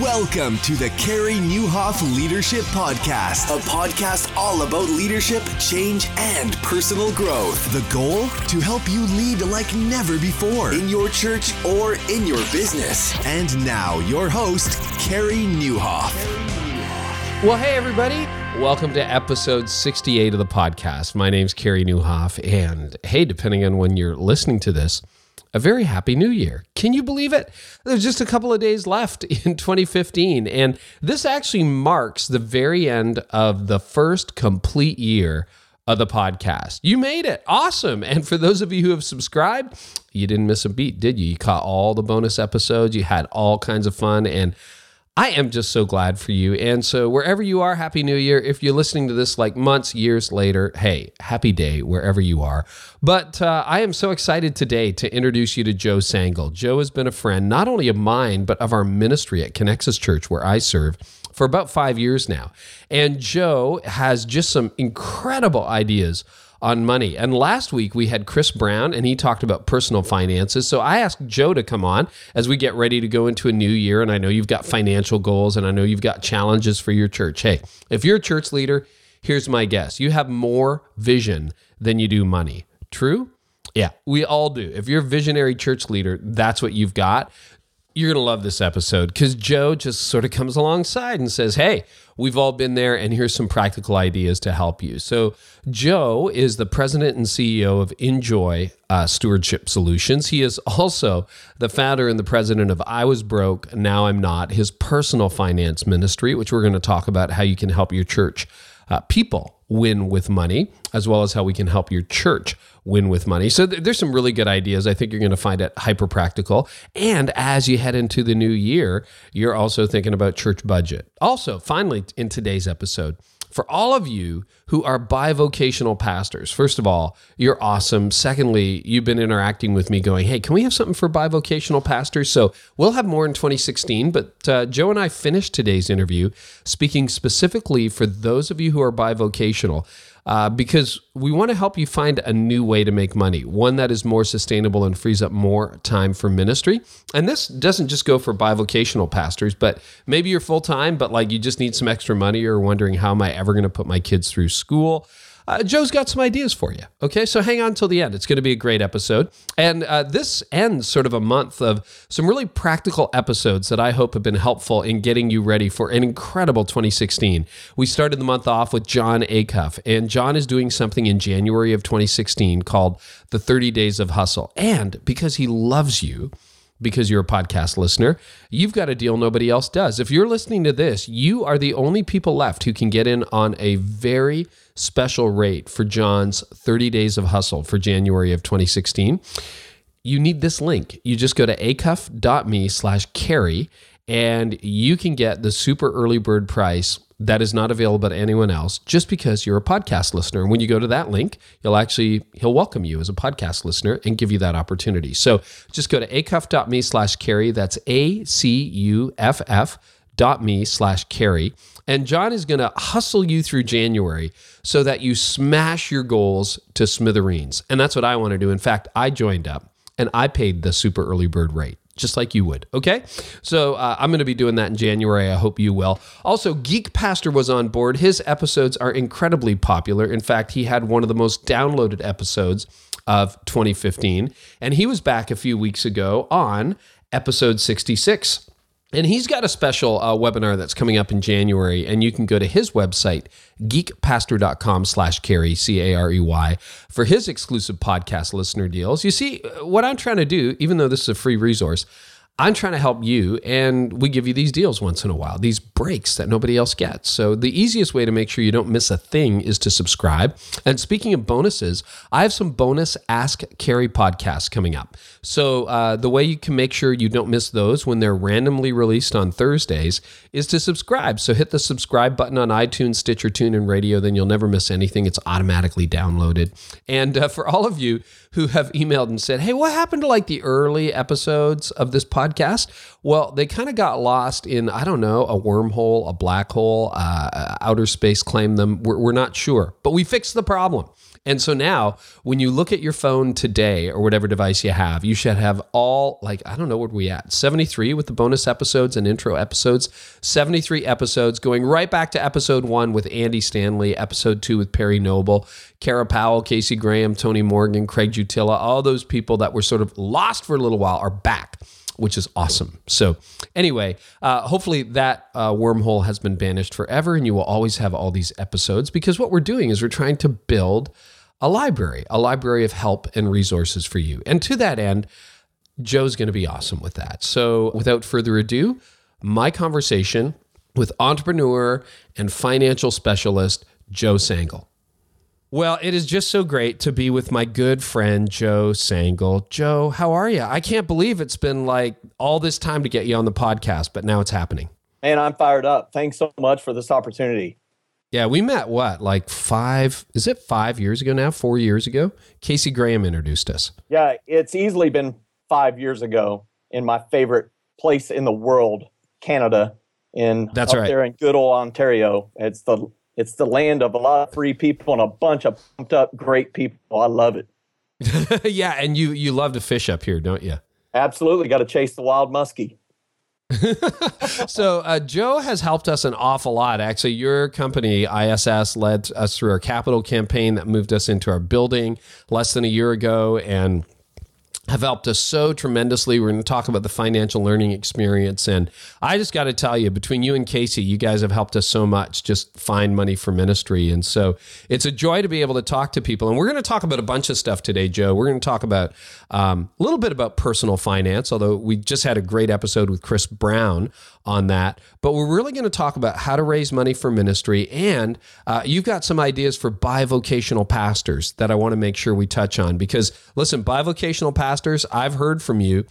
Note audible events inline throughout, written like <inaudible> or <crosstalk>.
Welcome to the Carey Nieuwhof Leadership Podcast, a podcast all about leadership, change, and personal growth. The goal? To help you lead like never before in your church or in your business. And now, your host, Carey Nieuwhof. Well, hey, everybody. Welcome to episode 68 of the podcast. My name's Carey Nieuwhof. And hey, depending on when you're listening to this, a very happy new year. Can you believe it? There's just a couple of days left <laughs> in 2015. And this actually marks the very end of the first complete year of the podcast. You made it. Awesome. And for those of you who have subscribed, you didn't miss a beat, did you? You caught all the bonus episodes. You had all kinds of fun. And I am just so glad for you. And so, wherever you are, Happy New Year. If you're listening to this like months, years later, hey, happy day wherever you are. But uh, I am so excited today to introduce you to Joe Sangl. Joe has been a friend, not only of mine, but of our ministry at Connexus Church, where I serve for about five years now. And Joe has just some incredible ideas on money. And last week we had Chris Brown and he talked about personal finances. So I asked Joe to come on as we get ready to go into a new year. And I know you've got financial goals and I know you've got challenges for your church. Hey, if you're a church leader, here's my guess you have more vision than you do money. True? Yeah, we all do. If you're a visionary church leader, that's what you've got you're going to love this episode because Joe just sort of comes alongside and says, Hey, we've all been there, and here's some practical ideas to help you. So, Joe is the president and CEO of INJOY uh, Stewardship Solutions. He is also the founder and the president of I Was Broke, Now I'm Not, his personal finance ministry, which we're going to talk about how you can help your church uh, people win with money, as well as how we can help your church win with money. So th- there's some really good ideas. I think you're going to find it hyper practical. And as you head into the new year, you're also thinking about church budget. Also, finally, in today's episode, for all of you who are bivocational pastors, first of all, you're awesome. Secondly, you've been interacting with me going, hey, can we have something for bivocational pastors? So we'll have more in 2016. But uh, Joe and I finished today's interview speaking specifically for those of you who are bivocational uh, because we want to help you find a new way to make money, one that is more sustainable and frees up more time for ministry. And this doesn't just go for bivocational pastors, but maybe you're full time, but like you just need some extra money or wondering how am I ever going to put my kids through school? Uh, Joe's got some ideas for you. Okay, so hang on till the end. It's going to be a great episode. And uh, this ends sort of a month of some really practical episodes that I hope have been helpful in getting you ready for an incredible 2016. We started the month off with Jon Acuff, and Jon is doing something in January of 2016 called the 30 Days of Hustle. And because he loves you, because you're a podcast listener, you've got a deal nobody else does. If you're listening to this, you are the only people left who can get in on a very special rate for Jon's 30 Days of Hustle for January of 2016. You need this link. You just go to acuff.me slash carey and you can get the super early bird price that is not available to anyone else just because you're a podcast listener. And when you go to that link, he'll actually, he'll welcome you as a podcast listener and give you that opportunity. So just go to acuff.me slash carey. That's A C U F F dot me slash carey. And Jon is going to hustle you through January so that you smash your goals to smithereens. And that's what I want to do. In fact, I joined up and I paid the super early bird rate just like you would. Okay. So uh, I'm going to be doing that in January. I hope you will. Also, Geek Pastor was on board. His episodes are incredibly popular. In fact, he had one of the most downloaded episodes of 2015. And he was back a few weeks ago on episode 66. And he's got a special uh, webinar that's coming up in January, and you can go to his website, geekpastor.com slash carey, C-A-R-E-Y, for his exclusive podcast listener deals. You see, uh, what I'm trying to do, even though this is a free resource, I'm trying to help you, and we give you these deals once in a while, these breaks that nobody else gets. So, the easiest way to make sure you don't miss a thing is to subscribe. And speaking of bonuses, I have some bonus Ask Carey podcasts coming up. So, uh, the way you can make sure you don't miss those when they're randomly released on Thursdays is to subscribe. So, hit the subscribe button on iTunes, Stitcher, TuneIn Radio, then you'll never miss anything. It's automatically downloaded. And uh, for all of you who have emailed and said, hey, what happened to like the early episodes of this podcast? Well, they kind of got lost in, I don't know, a wormhole, a black hole, uh, outer space claimed them. We're, we're not sure, but we fixed the problem. And so now, when you look at your phone today or whatever device you have, you should have all, like, I don't know what we at, 73 with the bonus episodes and intro episodes, 73 episodes going right back to episode one with Andy Stanley, episode two with Perry Noble, Kara Powell, Casey Graham, Tony Morgan, Craig Jutila, all those people that were sort of lost for a little while are back which is awesome. So, anyway, uh, hopefully that uh, wormhole has been banished forever and you will always have all these episodes because what we're doing is we're trying to build a library, a library of help and resources for you. And to that end, Joe's going to be awesome with that. So, without further ado, my conversation with entrepreneur and financial specialist Joe Sangl. Well, it is just so great to be with my good friend Joe Sangl. Joe, how are you? I can't believe it's been like all this time to get you on the podcast, but now it's happening. Man, I'm fired up. Thanks so much for this opportunity. Yeah, we met what, like five, is it five years ago now? Four years ago? Casey Graham introduced us. Yeah, it's easily been five years ago in my favorite place in the world, Canada, in That's up right. there in good old Ontario. It's the it's the land of a lot of free people and a bunch of pumped up great people. I love it. <laughs> yeah, and you you love to fish up here, don't you? Absolutely, got to chase the wild muskie. <laughs> so uh, Joe has helped us an awful lot. Actually, your company ISS led us through our capital campaign that moved us into our building less than a year ago, and have helped us so tremendously. We're going to talk about the financial learning experience. And I just got to tell you, between you and Casey, you guys have helped us so much just find money for ministry. And so it's a joy to be able to talk to people. And we're going to talk about a bunch of stuff today, Joe. We're going to talk about um, a little bit about personal finance, although we just had a great episode with Chris Brown on that. But we're really going to talk about how to raise money for ministry. And uh, you've got some ideas for bivocational pastors that I want to make sure we touch on. Because listen, bivocational pastors, I've heard from you,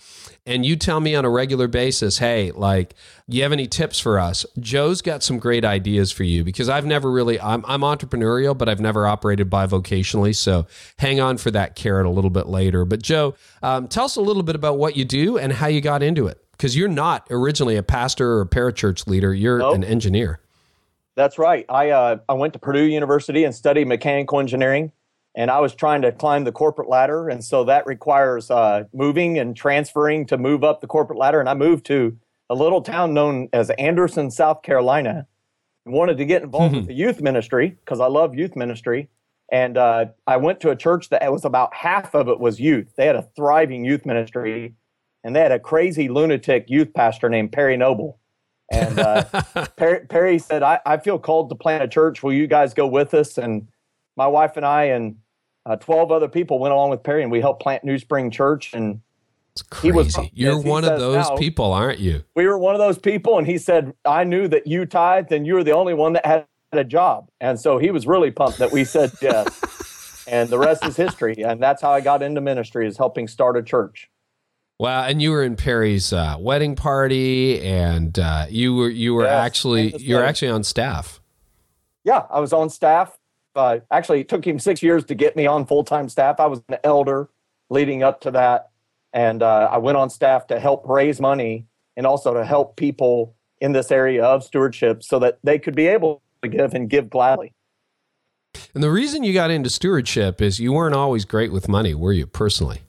and you tell me on a regular basis, hey, like, you have any tips for us? Joe's got some great ideas for you because I've never really, I'm, I'm entrepreneurial, but I've never operated bivocationally. So hang on for that carrot a little bit later. But Joe, um, tell us a little bit about what you do and how you got into it because you're not originally a pastor or a parachurch leader. You're Nope. an engineer. That's right. I uh, I went to Purdue University and studied mechanical engineering, and I was trying to climb the corporate ladder, and so that requires uh, moving and transferring to move up the corporate ladder. And I moved to a little town known as Anderson, South Carolina, and wanted to get involved with <laughs> the youth ministry because I love youth ministry. And uh, I went to a church that was about half of it was youth. They had a thriving youth ministry, and they had a crazy lunatic youth pastor named Perry Noble. And uh, <laughs> Perry, Perry said, I, I feel called to plant a church. Will you guys go with us? And my wife and I and uh, 12 other people went along with Perry and we helped plant NewSpring Church. And It's He was crazy. You're one of those now. people, aren't you? we were one of those people. And he said, I knew that you tithed and you were the only one that had a job. And so he was really pumped that we said yes. <laughs> and the rest is history. And that's how I got into ministry is helping start a church. Wow, and you were in Perry's uh, wedding party, and uh, you were you were Yes, actually you were actually on staff. Yeah, I was on staff. Uh, actually, it took him six years to get me on full time staff. I was an elder leading up to that. And uh, I went on staff to help raise money and also to help people in this area of stewardship so that they could be able to give and give gladly. And the reason you got into stewardship is you weren't always great with money, were you personally?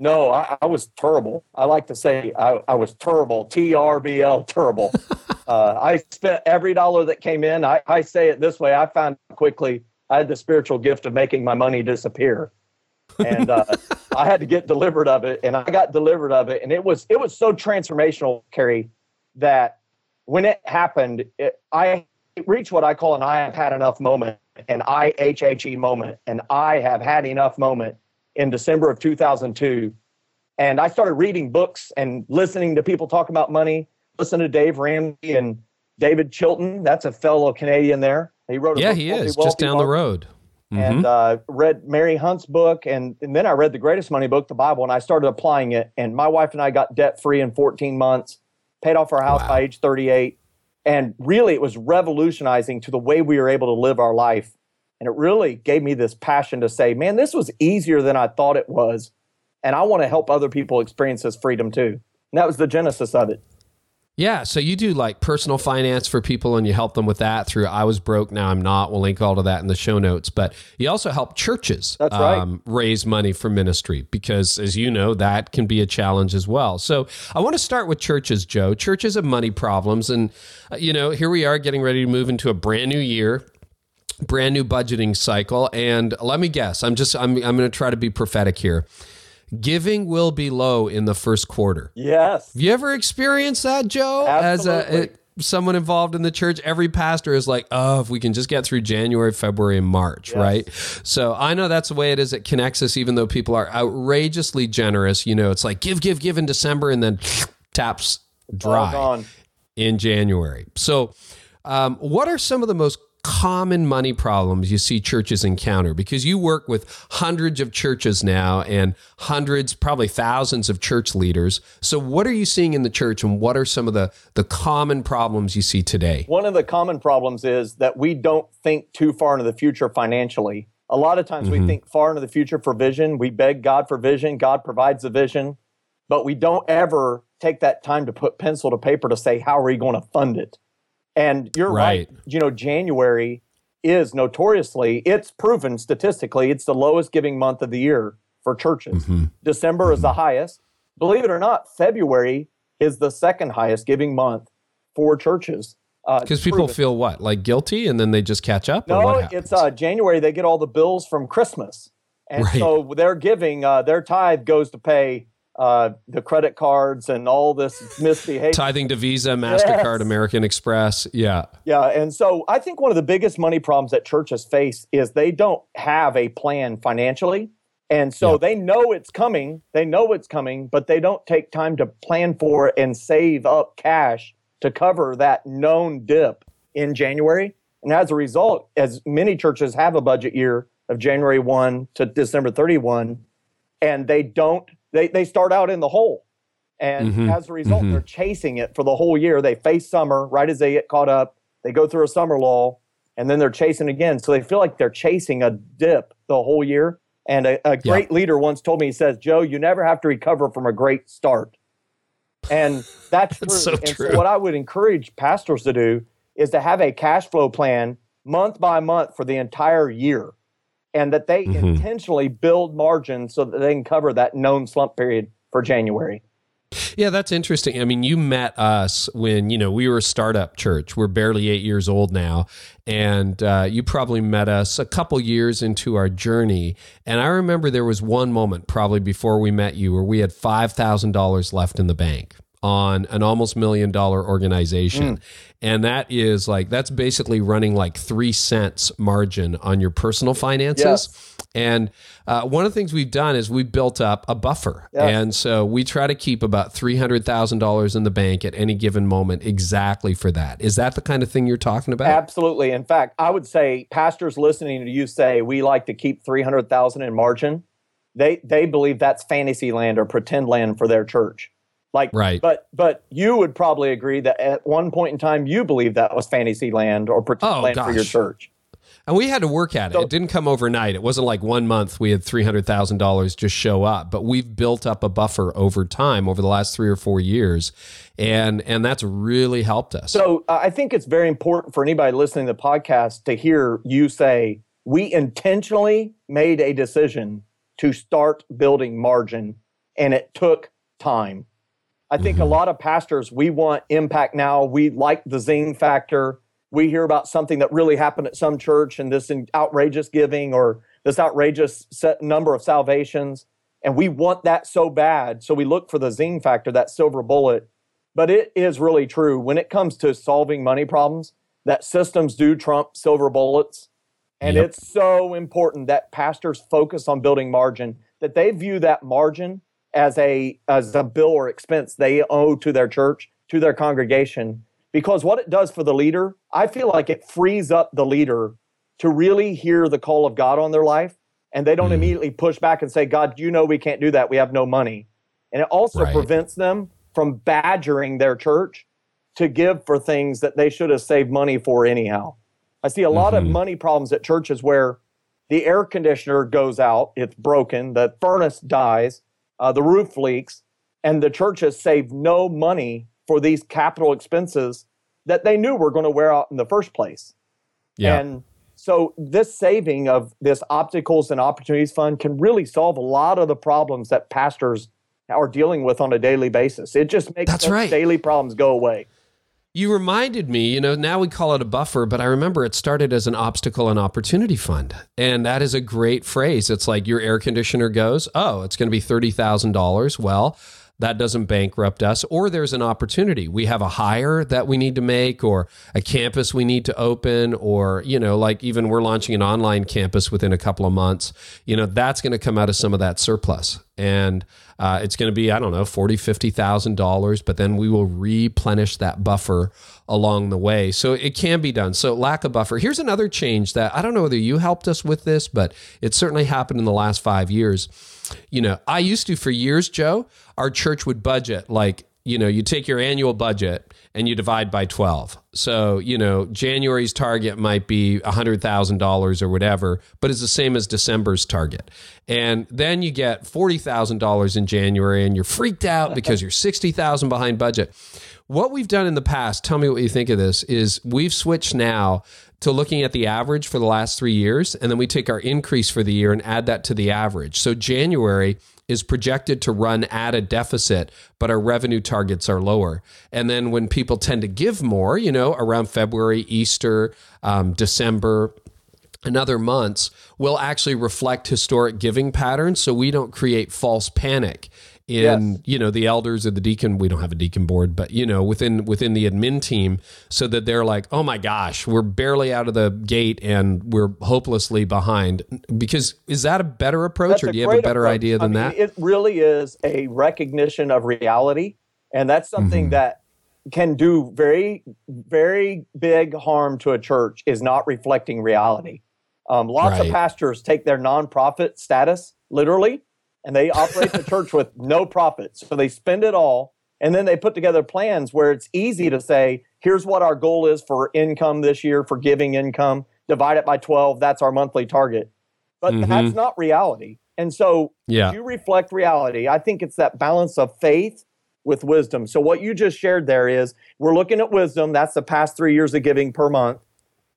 No, I, I was terrible. I like to say I, I was terrible, T R B L, terrible. <laughs> uh, I spent every dollar that came in. I, I say it this way I found quickly I had the spiritual gift of making my money disappear. And uh, <laughs> I had to get delivered of it. And I got delivered of it. And it was it was so transformational, Carey, that when it happened, it, I reached what I call an I have had enough moment, an IHHE moment, an I have had enough moment in December of 2002. And I started reading books and listening to people talk about money, listen to Dave Ramsey and David Chilton. That's a fellow Canadian there. He wrote a Yeah, book he is just down the road. and Mhm. uh, read Mary Hunt's book, and, and then I read the Greatest Money book, the Bible, and I started applying it. And my wife and I got debt free in 14 months, paid off our house Wow. by age 38, and really it was revolutionizing to the way we were able to live our life. And it really gave me this passion to say, man, this was easier than I thought it was, and I want to help other people experience this freedom too. And that was the genesis of it. Yeah, so you do like personal finance for people and you help them with that through I was broke now I'm not. We'll link all to that in the show notes, but you also help churches right. raise money for ministry because as you know that can be a challenge as well. So I want to start with churches, Joe. Churches have money problems and uh, you know, here we are getting ready to move into a brand new year brand new budgeting cycle and let me guess i'm just i'm, I'm going to try to be prophetic here giving will be low in the first quarter Yes. have you ever experienced that, Joe? As Absolutely. a, someone involved in the church, every pastor is like, "Oh, if we can just get through January, February, and March, right?" So I know that's the way it is at Connexus. Even though people are outrageously generous, you know, it's like give, give, give in December, and then <sniffs> taps dry in January. So, um, what are some of the most common money problems you see churches encounter? Because you work with hundreds of churches now and hundreds, probably thousands of church leaders. So, what are you seeing in the church, and what are some of the the common problems you see today? One of the common problems is that we don't think too far into the future financially. A lot of times we mm-hmm. think far into the future for vision. We beg God for vision. God provides the vision, but we don't ever take that time to put pencil to paper to say, how are we going to fund it? And you're right. Right. You know, January is notoriously, it's proven statistically, it's the lowest giving month of the year for churches. December is the highest. Believe it or not, February is the second highest giving month for churches. Uh, Because people proven. feel what, like guilty, and then they just catch up. No, it's uh, January. They get all the bills from Christmas, and Right. so they're giving uh, their tithe goes to pay uh, the credit cards and all this misbehavior. <laughs> tithing to Visa, Mastercard, Yes. American Express. Yeah, yeah, and so I think one of the biggest money problems that churches face is they don't have a plan financially, and so Yeah. they know it's coming. They know it's coming, but they don't take time to plan for and save up cash to cover that known dip in January. And as a result, as many churches have a budget year of January 1 to December 31, and they don't, they, they start out in the hole. And Mhm, as a result, mhm. they're chasing it for the whole year. They face summer right as they get caught up. They go through a summer lull, and then they're chasing again. So they feel like they're chasing a dip the whole year. And a, a great leader once told me, he says, Joe, you never have to recover from a great start. And that's, <laughs> true. So and true. so what I would encourage pastors to do is to have a cash flow plan month by month for the entire year and that they Mhm. intentionally build margins so that they can cover that known slump period for January. Yeah, that's interesting. I mean, you met us when you know we were a startup church. We're barely eight years old now, and uh, you probably met us a couple years into our journey. And I remember there was one moment, probably before we met you, where we had five thousand dollars left in the bank on an almost million dollar organization. And that is like, that's basically running like three cents margin on your personal finances. Yes. And uh, one of the things we've done is we built up a buffer. Yes. And so we try to keep about $300,000 in the bank at any given moment exactly for that. Is that the kind of thing you're talking about? Absolutely. In fact, I would say pastors listening to you say we like to keep 300,000 in margin. They they believe that's fantasy land or pretend land for their church. Like Right. But but you would probably agree that at one point in time you believed that was fantasy land or pretend Oh, land for your church. And we had to work at it. So- it didn't come overnight. It wasn't like one month we had $300,000 just show up, but we've built up a buffer over time over the last 3 or 4 years. And and that's really helped us. So uh, I think it's very important for anybody listening to the podcast to hear you say we intentionally made a decision to start building margin and it took time. I think a mm-hmm. lot of pastors, we want impact now. We like the zing factor. We hear about something that really happened at some church and this outrageous giving or this outrageous set number of salvations. And we want that so bad. So we look for the zing factor, that silver bullet. But it is really true when it comes to solving money problems that systems do trump silver bullets. And Yep. it's so important that pastors focus on building margin, that they view that margin as a as a bill or expense they owe to their church, to their congregation. Because what it does for the leader, I feel like it frees up the leader to really hear the call of God on their life. And they don't Mm. immediately push back and say, God, you know we can't do that. We have no money. And it also Right. prevents them from badgering their church to give for things that they should have saved money for anyhow. I see a lot of Mhm. money problems at churches where the air conditioner goes out, it's broken, the furnace dies, uh, the roof leaks, and the church has saved no money for these capital expenses that they knew were going to wear out in the first place. Yeah. And so this saving of this obstacles and opportunities fund can really solve a lot of the problems that pastors are dealing with on a daily basis. It just makes That's right. daily problems go away. You reminded me, you know, now we call it a buffer, but I remember it started as an obstacle and opportunity fund. And that is a great phrase. It's like your air conditioner goes, oh, it's going to be $30,000. Well, that doesn't bankrupt us. Or there's an opportunity. We have a hire that we need to make, or a campus we need to open, or, you know, like even we're launching an online campus within a couple of months. You know, that's going to come out of some of that surplus. And uh, it's going to be, I don't know, forty, fifty thousand dollars, but then we will replenish that buffer along the way. So it can be done. So lack of buffer. Here's another change that I don't know whether you helped us with this, but it certainly happened in the last five years. You know, I used to for years, Joe, our church would budget like, you know, you take your annual budget and you divide by 12. So, you know, January's target might be $100,000 or whatever, but it's the same as December's target. And then you get $40,000 in January and you're freaked out because you're 60,000 behind budget. What we've done in the past, tell me what you think of this, is we've switched now to looking at the average for the last three years, and then we take our increase for the year and add that to the average. So January is projected to run at a deficit, but our revenue targets are lower. And then when people tend to give more, you know, around February, Easter, um, December, and other months will actually reflect historic giving patterns so we don't create false panic in Yes. you know the elders or the deacon we don't have a deacon board but you know within within the admin team so that they're like oh my gosh we're barely out of the gate and we're hopelessly behind because is that a better approach That's or do you have a better approach. idea than I mean, that It really is a recognition of reality, and that's something Mhm. that can do very, very big harm to a church. Is not reflecting reality. Um, lots Right. of pastors take their nonprofit status literally, and they operate the church with no profit, so they spend it all, and then they put together plans where it's easy to say, "Here's what our goal is for income this year, for giving income. Divide it by twelve. That's our monthly target." But Mhm. that's not reality. And so yeah you reflect reality. I think it's that balance of faith with wisdom. So what you just shared there is we're looking at wisdom. That's the past three years of giving per month.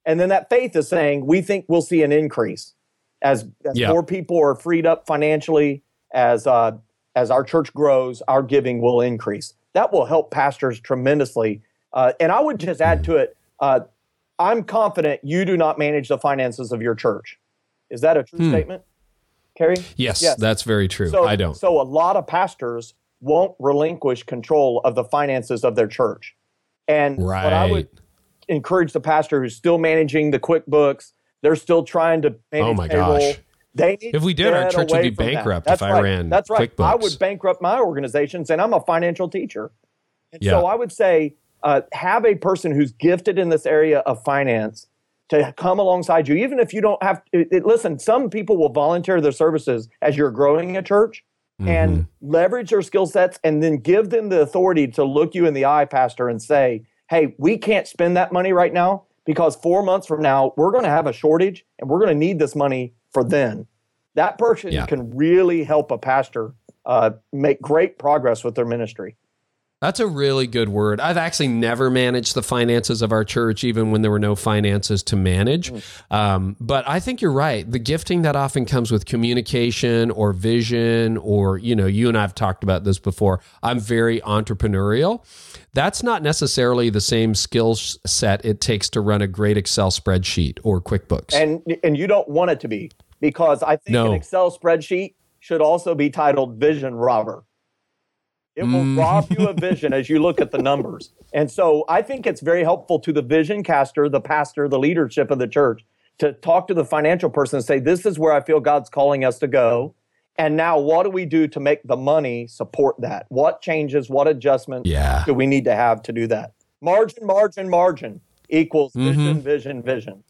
And then that faith is saying we think we'll see an increase as, as Yeah. more people are freed up financially, as uh, as our church grows, our giving will increase. That will help pastors tremendously. Uh, and I would just add to it, uh, I'm confident you do not manage the finances of your church. Is that a true Hmm. statement, Carey? yes, Yes. that's very true So, i don't So a lot of pastors won't relinquish control of the finances of their church. And right. what I would encourage the pastor who's still managing the QuickBooks, they're still trying to manage Oh my payroll. gosh. They If we did, our church would be that. bankrupt if I ran That's right. I would bankrupt my organization, saying I'm a financial teacher. And Yeah. so I would say uh, have a person who's gifted in this area of finance to come alongside you, even if you don't have. It, it- listen, some people will volunteer their services as you're growing a church Mm-hmm. and leverage their skill sets, and then give them the authority to look you in the eye, pastor, and say, "Hey, we can't spend that money right now because four months from now we're going to have a shortage, and we're going to need this money for then." That person Yeah. can really help a pastor uh, make great progress with their ministry. That's a really good word. I've actually never managed the finances of our church, even when there were no finances to manage. Um, but I think you're right. The gifting that often comes with communication or vision, or, you know, you and I have talked about this before. I'm very entrepreneurial. That's not necessarily the same skill set it takes to run a great Excel spreadsheet or QuickBooks. and and you don't want it to be because I think No. an Excel spreadsheet should also be titled vision robber. It will Mm. rob you of vision as you look at the numbers. And so I think it's very helpful to the vision caster, the pastor, the leadership of the church to talk to the financial person and say, This is where I feel God's calling us to go. And now what do we do to make the money support that? What changes, what adjustments yeah. do we need to have to do that? Margin, margin, margin equals Mm-hmm. vision, vision, vision.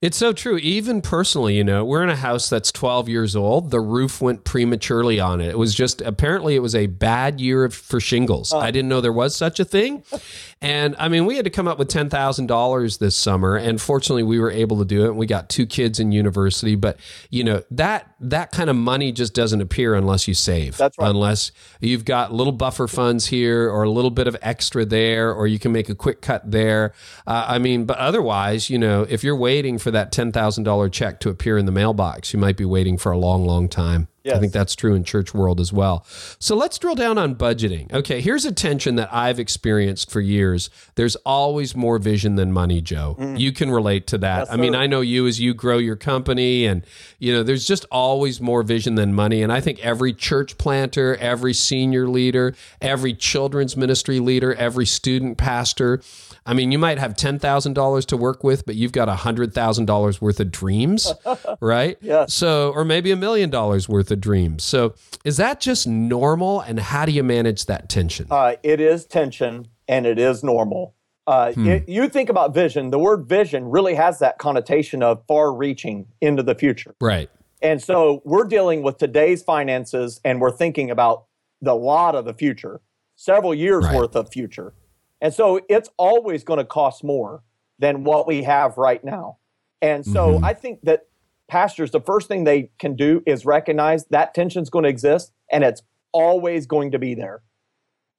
It's so true. Even personally, you know, we're in a house that's 12 years old. The roof went prematurely on it. It was just apparently it was a bad year for shingles. I didn't know there was such a thing. <laughs> And I mean, we had to come up with $10,000 this summer and fortunately we were able to do it. We got two kids in university, but you know, that that kind of money just doesn't appear unless you save. That's right. Unless you've got little buffer funds here or a little bit of extra there or you can make a quick cut there. Uh, I mean, but otherwise, you know, if you're waiting for that $10,000 check to appear in the mailbox, you might be waiting for a long, long time. I think that's true in church world as well. So let's drill down on budgeting. Okay, here's a tension that I've experienced for years. There's always more vision than money, Joe. Mm. You can relate to that. Yes, I mean. I know you as you grow your company and you know, there's just always more vision than money and I think every church planter, every senior leader, every children's ministry leader, every student pastor, I mean, you might have $10,000 to work with, but you've got $100,000 worth of dreams, <laughs> right? Yes. So, or maybe a million dollars worth of dreams. So, is that just normal? And how do you manage that tension? Uh, it is tension and it is normal. Uh, Hmm. it- you think about vision, the word vision really has that connotation of far reaching into the future. right. And so we're dealing with today's finances and we're thinking about the lot of the future, several years Right. worth of future. And so it's always going to cost more than what we have right now. And so Mhm. I think that pastors, the first thing they can do is recognize that tension's going to exist and it's always going to be there.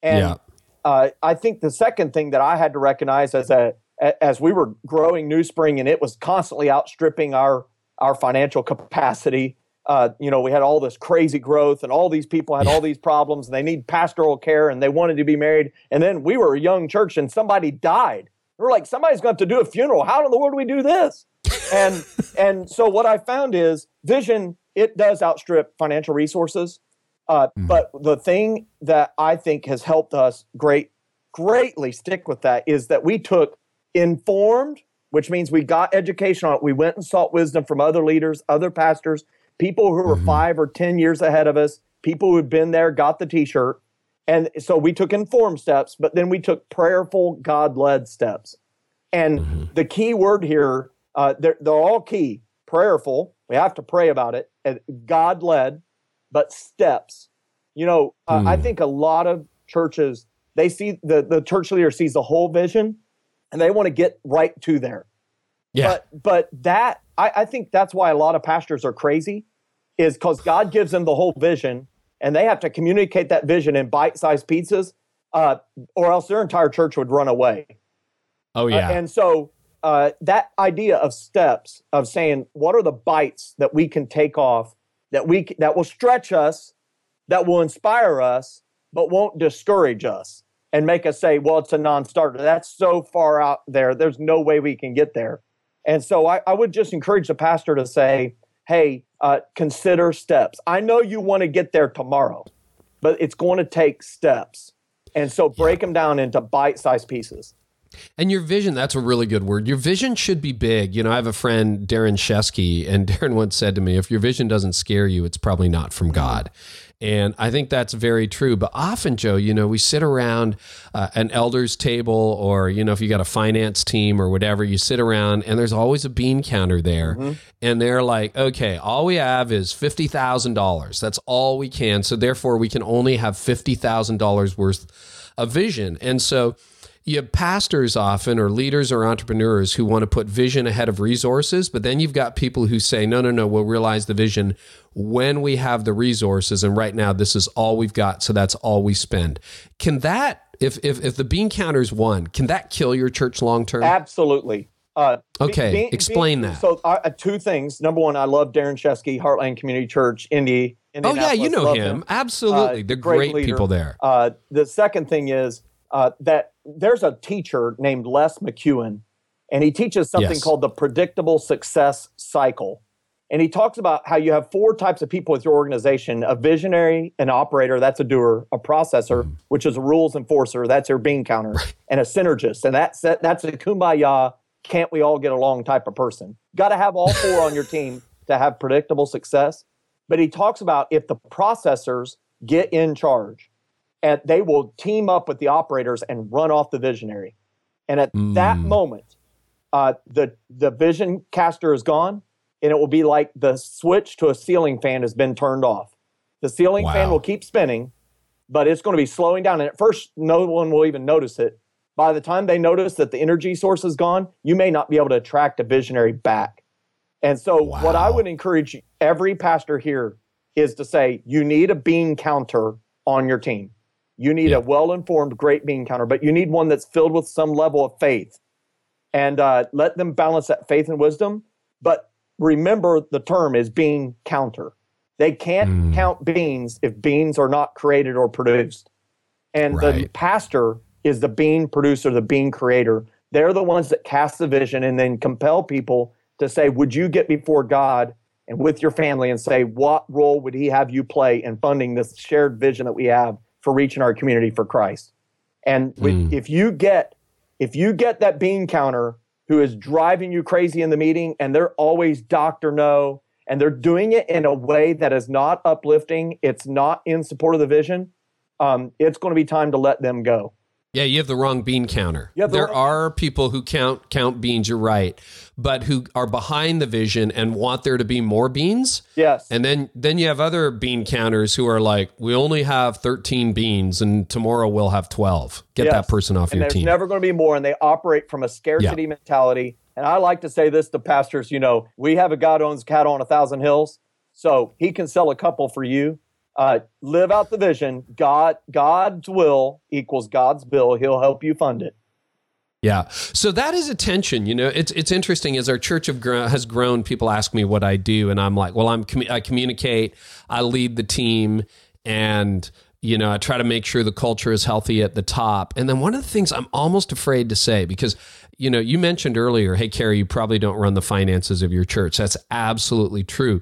And Yeah. uh, I think the second thing that I had to recognize as a- as we were growing NewSpring and it was constantly outstripping our our financial capacity. Uh, you know, we had all this crazy growth, and all these people had all these problems, and they need pastoral care, and they wanted to be married. And then we were a young church, and somebody died. We're like, somebody's going to have to do a funeral. How in the world do we do this? And <laughs> and so what I found is vision. It does outstrip financial resources. Uh, But the thing that I think has helped us great, greatly stick with that is that we took informed, which means we got education on it. We went and sought wisdom from other leaders, other pastors, people who were five or 10 years ahead of us, people who had been there, got the t shirt. And so we took informed steps, but then we took prayerful, God led steps. And the key word here, uh, they're, they're all key prayerful. We have to pray about it. God led, but steps. You know, uh, I Hmm. think a lot of churches, they see the, the church leader sees the whole vision and they want to get right to there. Yeah. But but that I, I think that's why a lot of pastors are crazy, is because God gives them the whole vision and they have to communicate that vision in bite-sized pieces, uh, or else their entire church would run away. oh, Uh, yeah. and so uh, that idea of steps of saying what are the bites that we can take off that we that will stretch us, that will inspire us, but won't discourage us and make us say, "Well, it's a non-starter. That's so far out there. There's no way we can get there." And so I, I would just encourage the pastor to say, "Hey, uh, consider steps. I know you want to get there tomorrow, but it's going to take steps." And so break them down into bite-sized pieces. And your vision, that's a really good word. Your vision should be big. You know, I have a friend, Darren Shesky, and <laughs> Darren once said to me, if your vision doesn't scare you, it's probably not from God. And I think that's very true. But often, Joe, you know, we sit around uh, an elders table, or, you know, if you got a finance team or whatever, you sit around and there's always a bean counter there. And they're like, okay, all we have is $50,000. That's all we can. So therefore, we can only have $50,000 worth of vision. And so, you have pastors often or leaders or entrepreneurs who want to put vision ahead of resources, but then you've got people who say, no, no, no, we'll realize the vision when we have the resources. And right now, this is all we've got. So that's all we spend. Can that, if, if, if the bean counter's won, can that kill your church long term? Absolutely. Uh, Okay, being- explain being- that. So, uh, two things. Number one, I love Darren Shesky, Heartland Community Church, Indy. Oh, yeah, you know Love him. Absolutely. Uh, They're great great, people there. Uh, the second thing is uh, that there's a teacher named Les McKeown, and he teaches something Yes. called the predictable success cycle. And he talks about how you have four types of people with your organization a visionary, an operator, that's a doer, a processor, Mm-hmm. which is a rules enforcer, that's your bean counter, and a synergist. And that's, that's a kumbaya, can't we all get along type of person. Got to have all four on your team <laughs> to have predictable success. But he talks about if the processors get in charge, and they will team up with the operators and run off the visionary. And at that Mm. moment, uh, the the vision caster is gone, and it will be like the switch to a ceiling fan has been turned off. The ceiling Wow. fan will keep spinning, but it's going to be slowing down. And at first, no one will even notice it. By the time they notice that the energy source is gone, you may not be able to attract a visionary back. And so, what I would encourage every pastor here is to say, you need a bean counter on your team. You need Yeah. a well informed, great bean counter, but you need one that's filled with some level of faith. And uh, let them balance that faith and wisdom. But remember, the term is bean counter. They can't Mm. count beans if beans are not created or produced. And the pastor is the bean producer, the bean creator. They're the ones that cast the vision and then compel people to say, Would you get before God and with your family and say, What role would He have you play in funding this shared vision that we have for reaching our community for Christ? And with, Mm. if you get if you get that bean counter who is driving you crazy in the meeting and they're always doctor no and they're doing it in a way that is not uplifting, it's not in support of the vision, um, it's going to be time to let them go. Yeah, you have the wrong bean counter. Have the there wrong- are people who count count beans. You're right, but who are behind the vision and want there to be more beans. Yes. And then then you have other bean counters who are like, we only have 13 beans, and tomorrow we'll have 12. Get Yes. that person off and your there's team. There's never going to be more and they operate from a scarcity mentality and i like to say this to pastors you know we have a god who owns cattle on a thousand hills so he can sell a couple for you uh, live out the vision god god's will equals god's bill he'll help you fund it Yeah. So that is a tension. You know, it's it's interesting as our church have has grown. People ask me what I do, and I'm like, well, I'm commu- I communicate, I lead the team, and you know, I try to make sure the culture is healthy at the top. And then one of the things I'm almost afraid to say because you know, you mentioned earlier, hey, Carey, you probably don't run the finances of your church. That's absolutely true.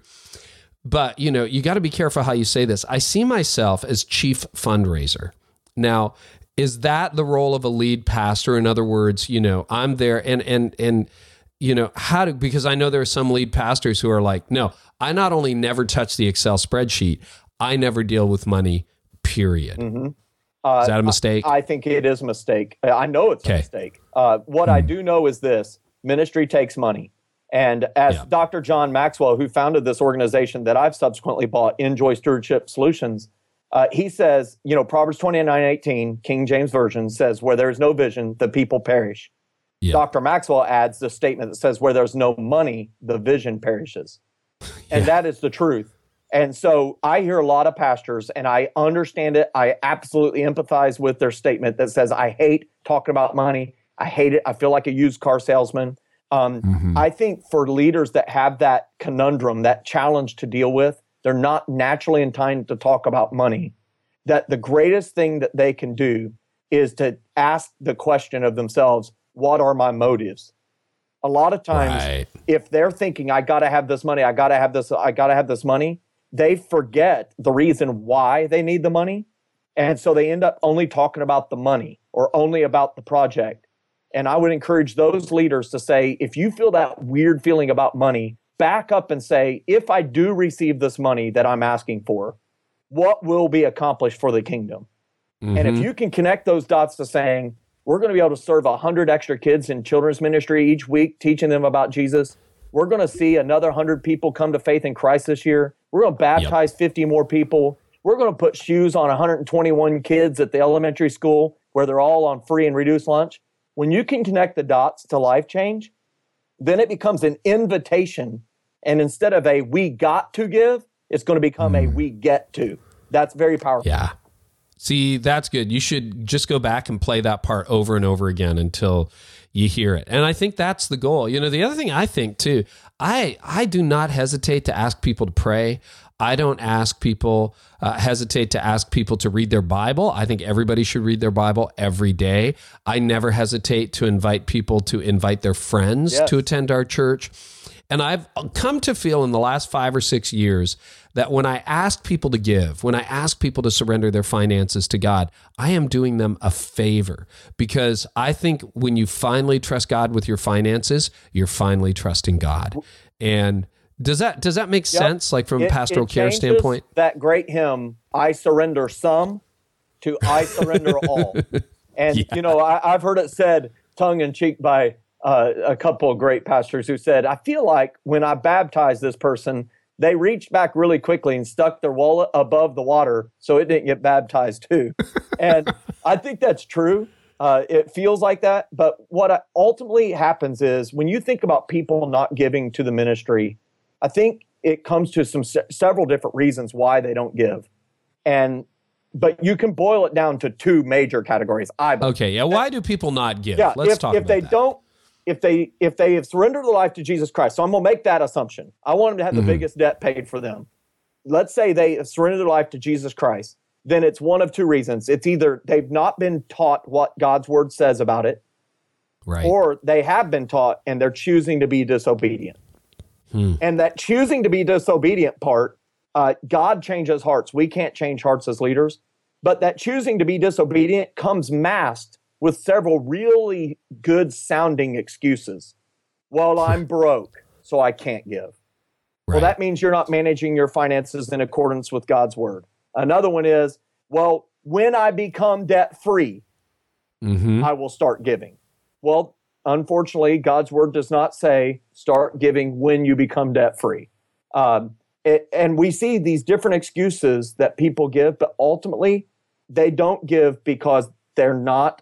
But you know, you got to be careful how you say this. I see myself as chief fundraiser. Now, is that the role of a lead pastor? In other words, you know, I'm there and and and you know, how to because I know there are some lead pastors who are like, no, I not only never touch the Excel spreadsheet, I never deal with money, period. uh, Is that a mistake? I think it is a mistake. Uh, I know it's Okay. a mistake. Uh, what I do know is this ministry takes money. And as Yeah. Dr. John Maxwell, who founded this organization that I've subsequently bought, INJOY Stewardship Solutions, uh, he says, you know, Proverbs 29 18, King James Version says, where there's no vision, the people perish. Yeah. Dr. Maxwell adds the statement that says, where there's no money, the vision perishes. <laughs> And that is the truth. And so I hear a lot of pastors, and I understand it. I absolutely empathize with their statement that says, I hate talking about money. I hate it. I feel like a used car salesman. Um, Mhm. I think for leaders that have that conundrum, that challenge to deal with, they're not naturally inclined to talk about money. That the greatest thing that they can do is to ask the question of themselves, what are my motives? A lot of times, Right. if they're thinking, I got to have this money, I got to have this, I got to have this money, they forget the reason why they need the money. And so they end up only talking about the money or only about the project. And I would encourage those leaders to say, if you feel that weird feeling about money, back up and say, if I do receive this money that I'm asking for, what will be accomplished for the kingdom? And if Mhm. you can connect those dots to saying, we're going to be able to serve 100 extra kids in children's ministry each week, teaching them about Jesus. We're going to see another 100 people come to faith in Christ this year. We're going to baptize 50 more people. We're going to put shoes on 121 kids at the elementary school where they're all on free and reduced lunch. When you can connect the dots to life change, then it becomes an invitation. And instead of a we got to give, it's going to become a hmm. we get to. That's very powerful. Yeah. See, that's good. You should just go back and play that part over and over again until you hear it. And I think that's the goal. You know, the other thing I think too, I I do not hesitate to ask people to pray. I don't ask people uh, hesitate to ask people to read their Bible. I think everybody should read their Bible every day. I never hesitate to invite people to invite their friends Yes. to attend our church. And I've come to feel in the last five or six years that when I ask people to give, when I ask people to surrender their finances to God, I am doing them a favor because I think when you finally trust God with your finances, you're finally trusting God. And does that does that make sense? Like from a It- pastoral it care standpoint? That great hymn, I surrender some to I surrender <laughs> all. And, you know, I, I've heard it said tongue in cheek by uh, a couple of great pastors who said, I feel like when I baptized this person, they reached back really quickly and stuck their wallet above the water so it didn't get baptized too. <laughs> and I think that's true. Uh, it feels like that. But what ultimately happens is when you think about people not giving to the ministry, I think it comes to some se- several different reasons why they don't give. And but you can boil it down to two major categories. I believe. okay, yeah. Why do people not give? Yeah, Let's if, talk. If they that. don't, if they if they have surrendered their life to Jesus Christ, so I'm gonna make that assumption. I want them to have the mm-hmm. biggest debt paid for them. Let's say they have surrendered their life to Jesus Christ. Then it's one of two reasons. It's either they've not been taught what God's word says about it, right. or they have been taught and they're choosing to be disobedient. Hmm. And that choosing to be disobedient part, uh, God changes hearts. We can't change hearts as leaders, but that choosing to be disobedient comes masked with several really good sounding excuses. Well, I'm <laughs> broke, so I can't give. Right. Well, that means you're not managing your finances in accordance with God's word. Another one is, well, when I become debt free, mm-hmm. I will start giving. Well, unfortunately, God's word does not say start giving when you become debt free. Um, and we see these different excuses that people give, but ultimately, they don't give because they're not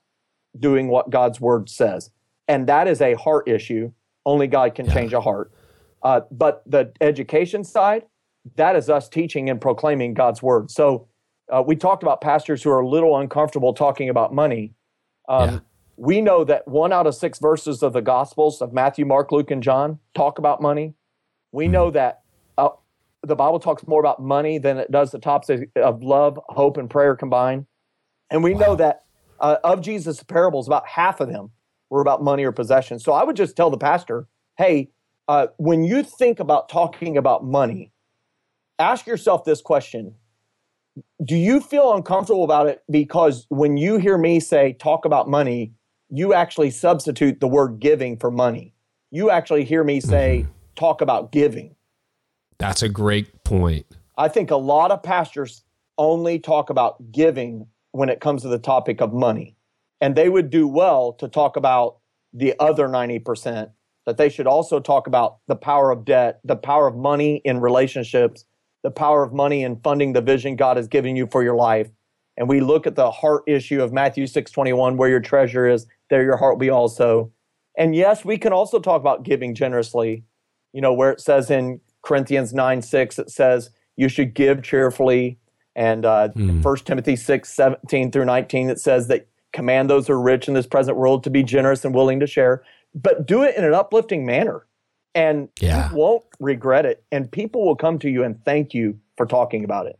doing what God's word says. And that is a heart issue. Only God can yeah. change a heart. Uh, but the education side, that is us teaching and proclaiming God's word. So uh, we talked about pastors who are a little uncomfortable talking about money. Um, yeah. We know that one out of six verses of the Gospels of Matthew, Mark, Luke, and John talk about money. We know that uh, the Bible talks more about money than it does the topics of love, hope, and prayer combined. And we wow. know that uh, of Jesus' parables, about half of them were about money or possession. So I would just tell the pastor, hey, uh, when you think about talking about money, ask yourself this question Do you feel uncomfortable about it because when you hear me say talk about money, you actually substitute the word giving for money? You actually hear me say mm-hmm. talk about giving. That's a great point. I think a lot of pastors only talk about giving when it comes to the topic of money. And they would do well to talk about the other 90%, that they should also talk about the power of debt, the power of money in relationships, the power of money in funding the vision God has given you for your life. And we look at the heart issue of Matthew 6:21 where your treasure is, there your heart will be also. And yes, we can also talk about giving generously. You know, where it says in Corinthians 9 6, it says, you should give cheerfully and uh, mm. 1 Timothy 6, 17 through 19, it says that command those who are rich in this present world to be generous and willing to share, but do it in an uplifting manner. And yeah. you won't regret it. And people will come to you and thank you for talking about it.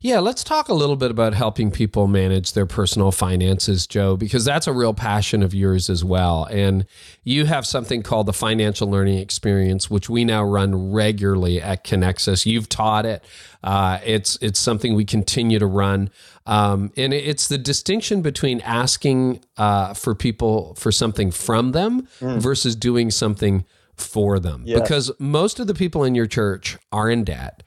Yeah, let's talk a little bit about helping people manage their personal finances, Joe, because that's a real passion of yours as well. And you have something called the Financial Learning Experience, which we now run regularly at Connexus. You've taught it. Uh, it's it's something we continue to run, um, and it's the distinction between asking uh, for people for something from them mm. versus doing something for them. Yes. Because most of the people in your church are in debt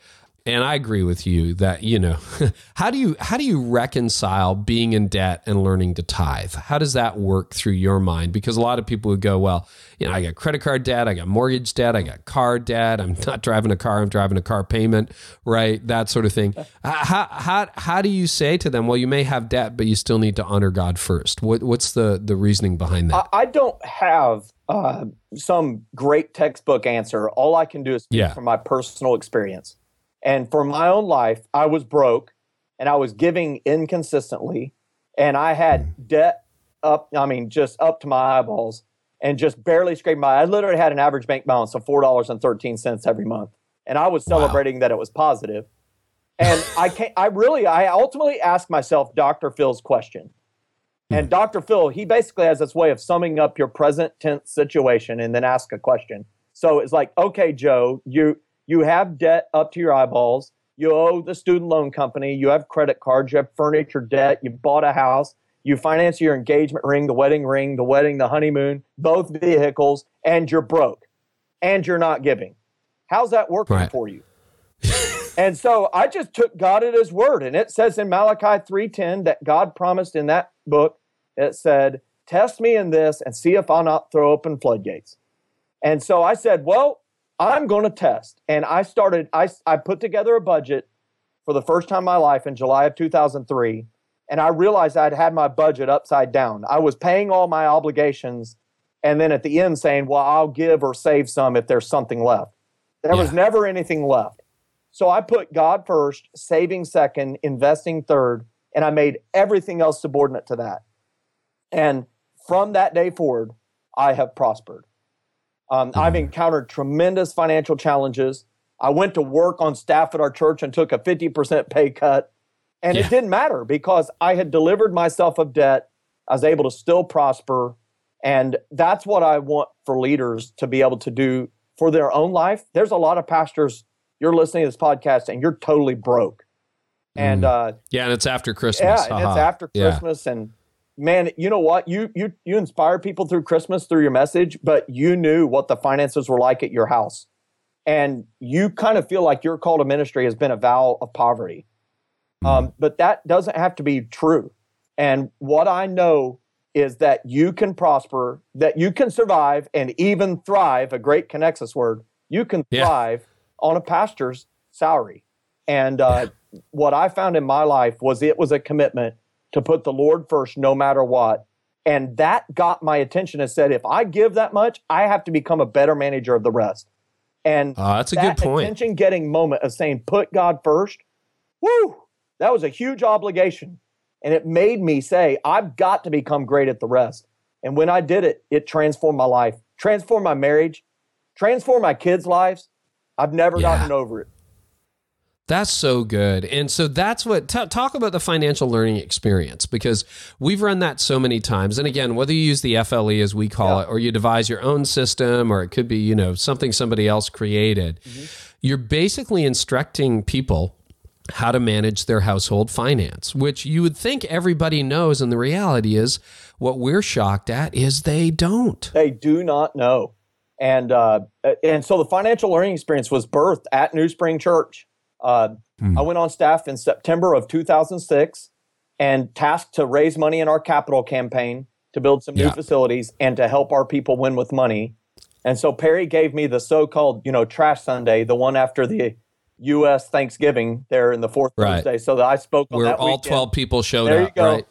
and I agree with you that you know <laughs> how do you how do you reconcile being in debt and learning to tithe? How does that work through your mind? Because a lot of people would go, well, you know, I got credit card debt, I got mortgage debt, I got car debt. I'm <laughs> not driving a car, I'm driving a car payment, right? That sort of thing. <laughs> How how how do you say to them, well, you may have debt, but you still need to honor God first? What what's the the reasoning behind that? I, I don't have uh, some great textbook answer. All I can do is speak yeah. from my personal experience. And for my own life, I was broke and I was giving inconsistently and I had mm. debt up, I mean, just up to my eyeballs and just barely scraping by. I literally had an average bank balance of $4.13 every month. And I was celebrating wow. that it was positive. And I can't, I really, I ultimately asked myself Dr. Phil's question. And mm. Dr. Phil, he basically has this way of summing up your present tense situation and then ask a question. So it's like, okay, Joe, you you have debt up to your eyeballs. You owe the student loan company. You have credit cards. You have furniture debt. You bought a house. You finance your engagement ring, the wedding ring, the wedding, the honeymoon, both vehicles, and you're broke and you're not giving. How's that working right. for you? <laughs> and so I just took God at his word. And it says in Malachi 3:10 that God promised in that book, it said, test me in this and see if I'll not throw open floodgates. And so I said, well, I'm going to test. And I started, I, I put together a budget for the first time in my life in July of 2003. And I realized I'd had my budget upside down. I was paying all my obligations and then at the end saying, well, I'll give or save some if there's something left. There yeah. was never anything left. So I put God first, saving second, investing third, and I made everything else subordinate to that. And from that day forward, I have prospered. Um, mm-hmm. I've encountered tremendous financial challenges. I went to work on staff at our church and took a 50% pay cut. And yeah. it didn't matter because I had delivered myself of debt. I was able to still prosper. And that's what I want for leaders to be able to do for their own life. There's a lot of pastors, you're listening to this podcast and you're totally broke. And mm. uh, yeah, and it's after Christmas. Yeah, and it's after Christmas. Yeah. And man, you know what? You you you inspire people through Christmas through your message, but you knew what the finances were like at your house. And you kind of feel like your call to ministry has been a vow of poverty. Mm. Um, but that doesn't have to be true. And what I know is that you can prosper, that you can survive and even thrive, a great Connexus word, you can thrive yeah. on a pastor's salary. And uh, what I found in my life was it was a commitment to put the Lord first no matter what. And that got my attention and said, if I give that much, I have to become a better manager of the rest. And uh, that's a that good point. Attention getting moment of saying, put God first, whoo, that was a huge obligation. And it made me say, I've got to become great at the rest. And when I did it, it transformed my life, transformed my marriage, transformed my kids' lives. I've never yeah. gotten over it. That's so good. And so that's what t- talk about the financial learning experience because we've run that so many times. And again, whether you use the FLE as we call yeah. it or you devise your own system or it could be, you know, something somebody else created, mm-hmm. you're basically instructing people how to manage their household finance, which you would think everybody knows. And the reality is, what we're shocked at is they don't. They do not know. And uh, and so the financial learning experience was birthed at NewSpring Church. Uh, mm. I went on staff in September of 2006 and tasked to raise money in our capital campaign to build some new facilities and to help our people win with money. And so Perry gave me the so-called, you know, trash Sunday, the one after the U.S. Thanksgiving there in the fourth right. Thursday. So that I spoke on Where that all weekend. 12 people showed there up. You go. Right.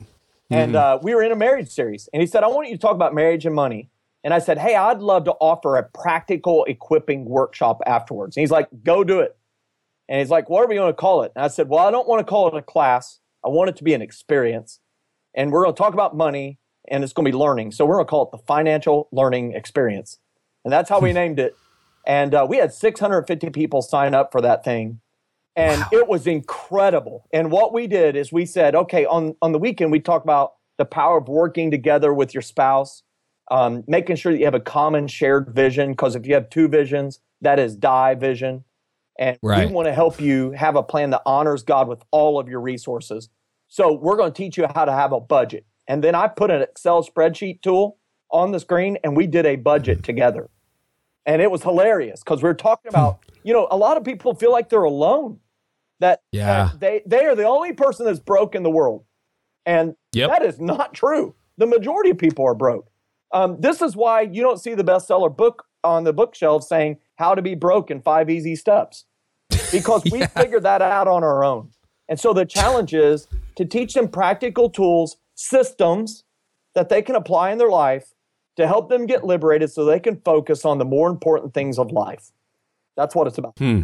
And mm-hmm. uh, we were in a marriage series. And he said, I want you to talk about marriage and money. And I said, Hey, I'd love to offer a practical equipping workshop afterwards. And he's like, Go do it. And he's like, What are we going to call it? And I said, Well, I don't want to call it a class. I want it to be an experience. And we're going to talk about money and it's going to be learning. So we're going to call it the financial learning experience. And that's how we named it. And uh, we had 650 people sign up for that thing. And wow. it was incredible. And what we did is we said, okay, on, on the weekend, we talk about the power of working together with your spouse, um, making sure that you have a common shared vision. Because if you have two visions, that is die vision. And right. we want to help you have a plan that honors God with all of your resources. So we're going to teach you how to have a budget. And then I put an Excel spreadsheet tool on the screen and we did a budget together and it was hilarious because we are talking about <laughs> you know a lot of people feel like they're alone that, yeah. That they they are the only person that's broke in the world and yep. that is not true the majority of people are broke um, this is why you don't see the bestseller book on the bookshelf saying how to be broke in five easy steps because <laughs> yeah. we figured that out on our own and so the challenge is to teach them practical tools systems that they can apply in their life to help them get liberated so they can focus on the more important things of life. That's what it's about. Hmm.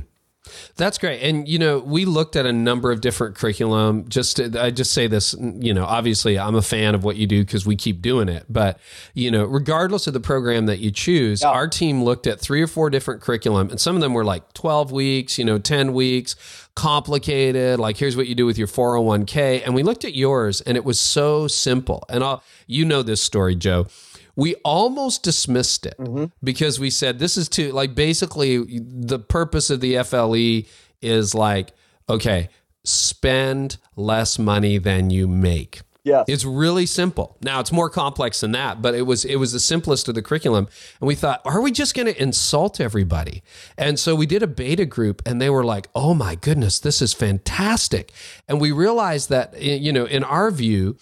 That's great. And, you know, we looked at a number of different curriculum. Just, to, I just say this, you know, obviously I'm a fan of what you do because we keep doing it. But, you know, regardless of the program that you choose, yeah. our team looked at three or four different curriculum and some of them were like 12 weeks, you know, 10 weeks, complicated. Like, here's what you do with your 401k. And we looked at yours and it was so simple. And I'll, you know, this story, Joe we almost dismissed it mm-hmm. because we said this is too like basically the purpose of the FLE is like okay spend less money than you make. Yeah. It's really simple. Now it's more complex than that but it was it was the simplest of the curriculum. And we thought are we just going to insult everybody? And so we did a beta group and they were like oh my goodness this is fantastic. And we realized that you know in our view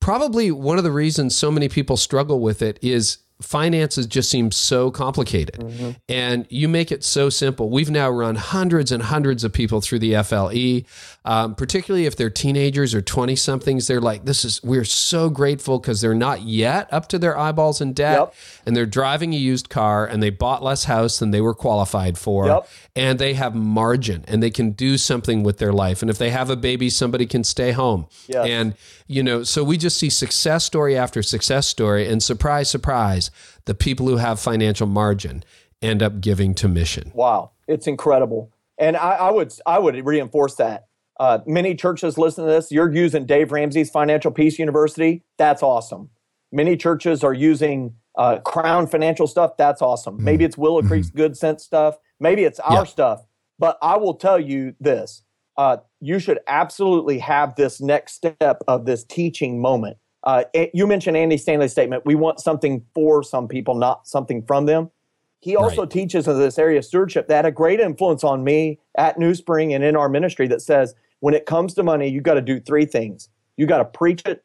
probably one of the reasons so many people struggle with it is finances just seem so complicated mm-hmm. and you make it so simple we've now run hundreds and hundreds of people through the fle um, particularly if they're teenagers or 20 somethings they're like this is we're so grateful because they're not yet up to their eyeballs in debt yep. and they're driving a used car and they bought less house than they were qualified for yep. and they have margin and they can do something with their life and if they have a baby somebody can stay home yes. and you know so we just see success story after success story and surprise surprise the people who have financial margin end up giving to mission. Wow, it's incredible. And I, I would I would reinforce that. Uh, many churches listen to this. You're using Dave Ramsey's Financial Peace University. That's awesome. Many churches are using uh, Crown Financial stuff. That's awesome. Mm-hmm. Maybe it's Willow Creek's mm-hmm. Good Sense stuff. Maybe it's our yeah. stuff. But I will tell you this: uh, you should absolutely have this next step of this teaching moment uh, you mentioned Andy Stanley's statement. We want something for some people, not something from them. He also right. teaches in this area of stewardship that had a great influence on me at NewSpring and in our ministry that says when it comes to money, you got to do three things. You got to preach it,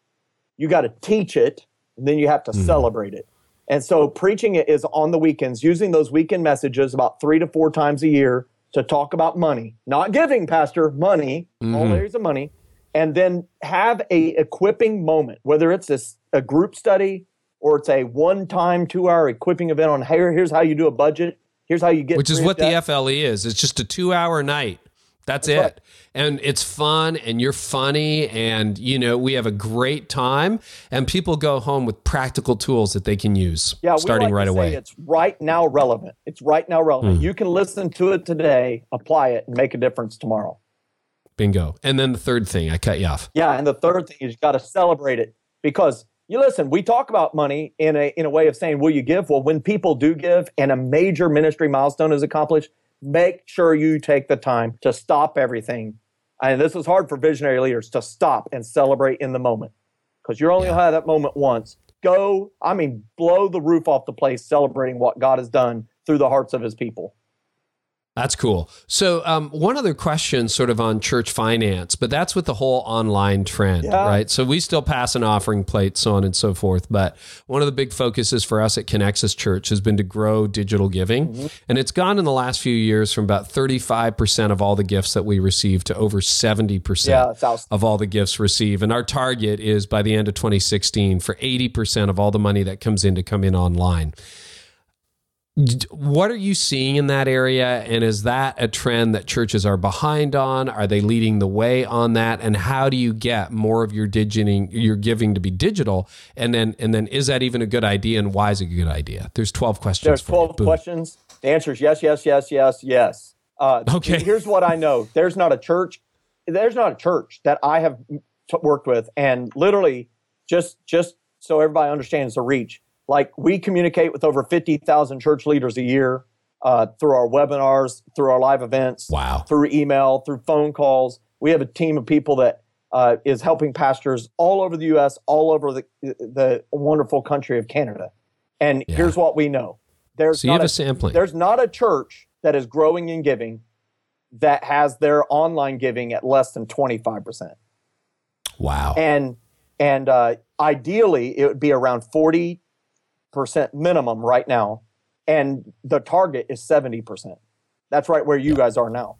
you got to teach it, and then you have to mm. celebrate it. And so preaching it is on the weekends, using those weekend messages about three to four times a year to talk about money, not giving, Pastor, money, mm-hmm. all areas of money and then have a equipping moment, whether it's a, a group study or it's a one-time two-hour equipping event on here. Here's how you do a budget. Here's how you get. Which is what the FLE is. It's just a two-hour night. That's, That's it. Right. And it's fun and you're funny and you know, we have a great time and people go home with practical tools that they can use yeah, starting like right away. It's right now relevant. It's right now relevant. Mm. You can listen to it today, apply it and make a difference tomorrow. Bingo. And then the third thing, I cut you off. Yeah, and the third thing is you got to celebrate it because you listen, we talk about money in a in a way of saying, will you give? Well, when people do give and a major ministry milestone is accomplished, make sure you take the time to stop everything. And this is hard for visionary leaders to stop and celebrate in the moment. Because you're only yeah. gonna have that moment once. Go, I mean, blow the roof off the place celebrating what God has done through the hearts of his people. That's cool. So, um, one other question, sort of on church finance, but that's with the whole online trend, yeah. right? So, we still pass an offering plate, so on and so forth. But one of the big focuses for us at Connexus Church has been to grow digital giving. Mm-hmm. And it's gone in the last few years from about 35% of all the gifts that we receive to over 70% yeah, of all the gifts received. And our target is by the end of 2016 for 80% of all the money that comes in to come in online. What are you seeing in that area? And is that a trend that churches are behind on? Are they leading the way on that? And how do you get more of your digiting, your giving to be digital? And then, and then is that even a good idea? And why is it a good idea? There's 12 questions. There's 12 questions. The answer is yes, yes, yes, yes, yes. Uh, okay. Here's what I know. There's not a church. There's not a church that I have worked with. And literally just, just so everybody understands the reach like we communicate with over 50,000 church leaders a year uh, through our webinars, through our live events, wow. through email, through phone calls. We have a team of people that uh, is helping pastors all over the U.S., all over the the wonderful country of Canada. And yeah. here's what we know: there's so not a, a sampling. There's not a church that is growing in giving that has their online giving at less than 25 percent. Wow. And and uh, ideally, it would be around 40 percent minimum right now, and the target is seventy percent. That's right where you yeah. guys are now.